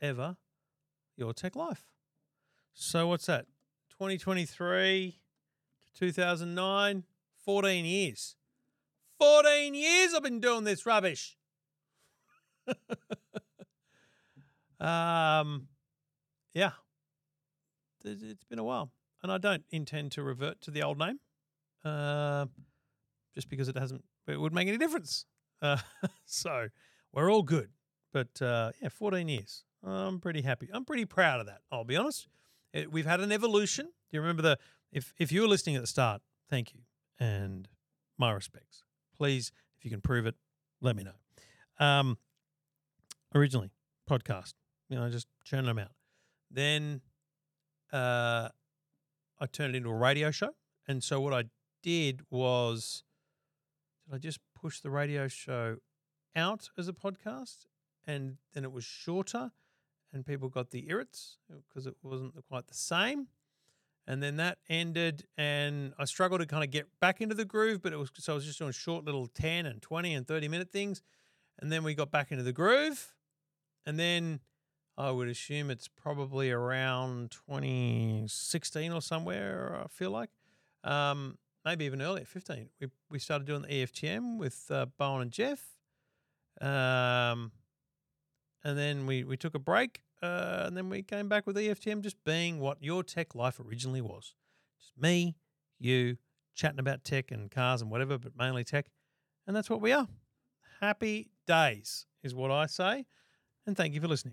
ever Your Tech Life. So what's that? 2023 to 2009, 14 years. 14 years I've been doing this rubbish. um, yeah, It- it's been a while, and I don't intend to revert to the old name, uh, just because it hasn't. It would make any difference. Uh, so we're all good, but uh, yeah, 14 years. I'm pretty happy. I'm pretty proud of that. I'll be honest. It, we've had an evolution. Do you remember the? If if you were listening at the start, thank you and my respects. Please, if you can prove it, let me know. Um, originally podcast, you know, just churning them out. Then, uh, I turned it into a radio show, and so what I did was, did I just push the radio show out as a podcast, and then it was shorter, and people got the irrits because it wasn't quite the same. And then that ended, and I struggled to kind of get back into the groove, but it was so I was just doing short little 10 and 20 and 30 minute things. And then we got back into the groove. And then I would assume it's probably around 2016 or somewhere, I feel like. Um, maybe even earlier, 15. We, we started doing the EFTM with uh, Bowen and Jeff. Um, and then we, we took a break. Uh, and then we came back with EFTM just being what your tech life originally was. Just me, you, chatting about tech and cars and whatever, but mainly tech. And that's what we are. Happy days is what I say. And thank you for listening.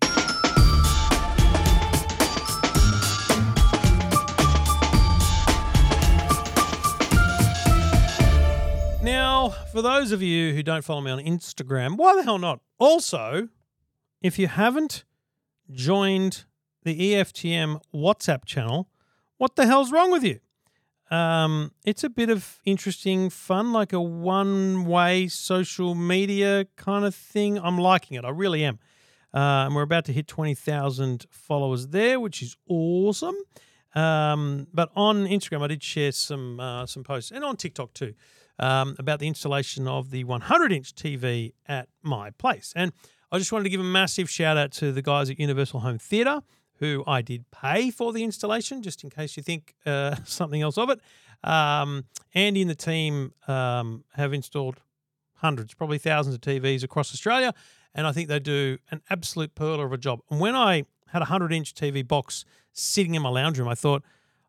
Now, for those of you who don't follow me on Instagram, why the hell not? Also, if you haven't joined the EFTM WhatsApp channel, what the hell's wrong with you? Um, it's a bit of interesting fun, like a one way social media kind of thing. I'm liking it. I really am. Uh, and we're about to hit 20,000 followers there, which is awesome. Um, but on Instagram, I did share some uh, some posts, and on TikTok too, um, about the installation of the 100 inch TV at my place. And I just wanted to give a massive shout out to the guys at Universal Home Theatre, who I did pay for the installation, just in case you think uh, something else of it. Um, Andy and the team um, have installed hundreds, probably thousands of TVs across Australia, and I think they do an absolute pearl of a job. And when I had a 100 inch TV box sitting in my lounge room, I thought,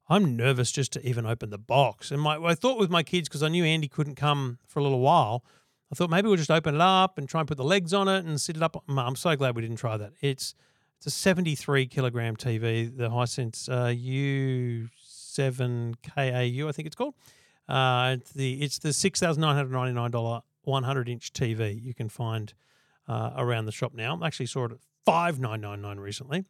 I'm nervous just to even open the box. And my, I thought with my kids, because I knew Andy couldn't come for a little while, I thought maybe we'll just open it up and try and put the legs on it and sit it up. I'm so glad we didn't try that. It's it's a 73 kilogram TV, the Hisense uh, U7KAU, I think it's called. Uh, it's the it's the six thousand nine hundred ninety nine dollar 100 inch TV you can find uh, around the shop now. I actually saw it at five nine nine nine recently.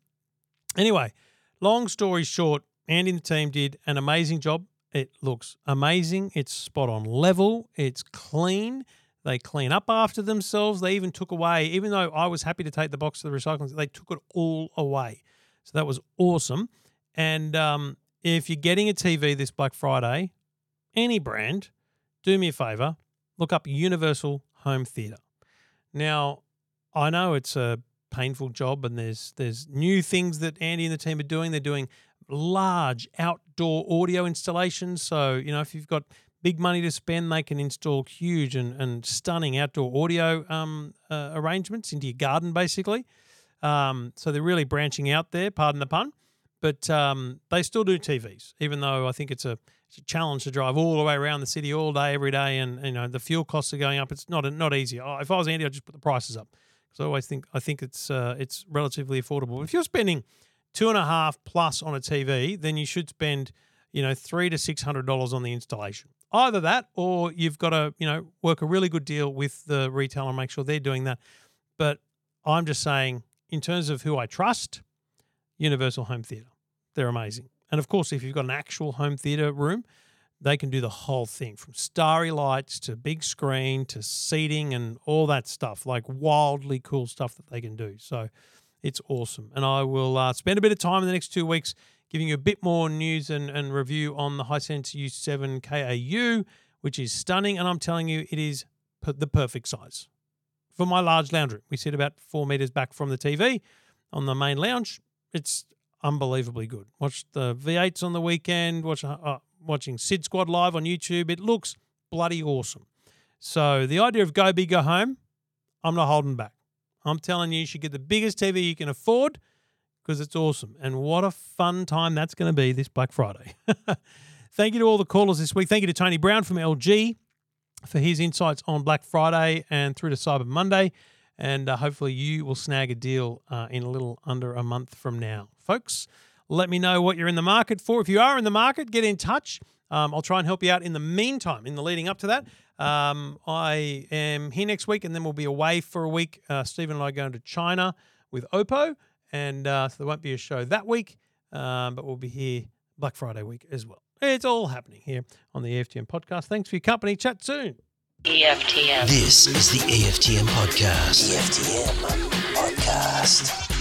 Anyway, long story short, Andy and the team did an amazing job. It looks amazing. It's spot on level. It's clean. They clean up after themselves. They even took away, even though I was happy to take the box to the recycling, they took it all away. So that was awesome. And um, if you're getting a TV this Black Friday, any brand, do me a favor, look up Universal Home Theatre. Now, I know it's a painful job and there's there's new things that Andy and the team are doing. They're doing large outdoor audio installations. So, you know, if you've got big money to spend, they can install huge and, and stunning outdoor audio um, uh, arrangements into your garden, basically. Um, so they're really branching out there, pardon the pun. But um, they still do TVs, even though I think it's a, it's a challenge to drive all the way around the city all day, every day, and you know the fuel costs are going up. It's not not easy. If I was Andy, I'd just put the prices up because I always think I think it's uh, it's relatively affordable. If you're spending two and a half plus on a TV, then you should spend you know, three to six hundred dollars on the installation. Either that, or you've got to, you know, work a really good deal with the retailer and make sure they're doing that. But I'm just saying, in terms of who I trust, Universal Home Theatre, they're amazing. And of course, if you've got an actual home theatre room, they can do the whole thing from starry lights to big screen to seating and all that stuff, like wildly cool stuff that they can do. So it's awesome. And I will uh, spend a bit of time in the next two weeks giving you a bit more news and, and review on the Hisense U7 KAU, which is stunning. And I'm telling you, it is the perfect size for my large lounge room. We sit about four meters back from the TV on the main lounge. It's unbelievably good. Watch the V8s on the weekend. Watch uh, watching Sid Squad live on YouTube. It looks bloody awesome. So the idea of go big, go home, I'm not holding back. I'm telling you, you should get the biggest TV you can afford because it's awesome. And what a fun time that's going to be this Black Friday. Thank you to all the callers this week. Thank you to Tony Brown from LG for his insights on Black Friday and through to Cyber Monday. And uh, hopefully, you will snag a deal uh, in a little under a month from now. Folks, let me know what you're in the market for. If you are in the market, get in touch. Um, I'll try and help you out in the meantime, in the leading up to that. Um, I am here next week and then we'll be away for a week. Uh, Stephen and I are going to China with Oppo, and uh, so there won't be a show that week, um, but we'll be here Black Friday week as well. It's all happening here on the EFTM podcast. Thanks for your company. Chat soon. EFTM. This is the EFTM podcast. EFTM podcast.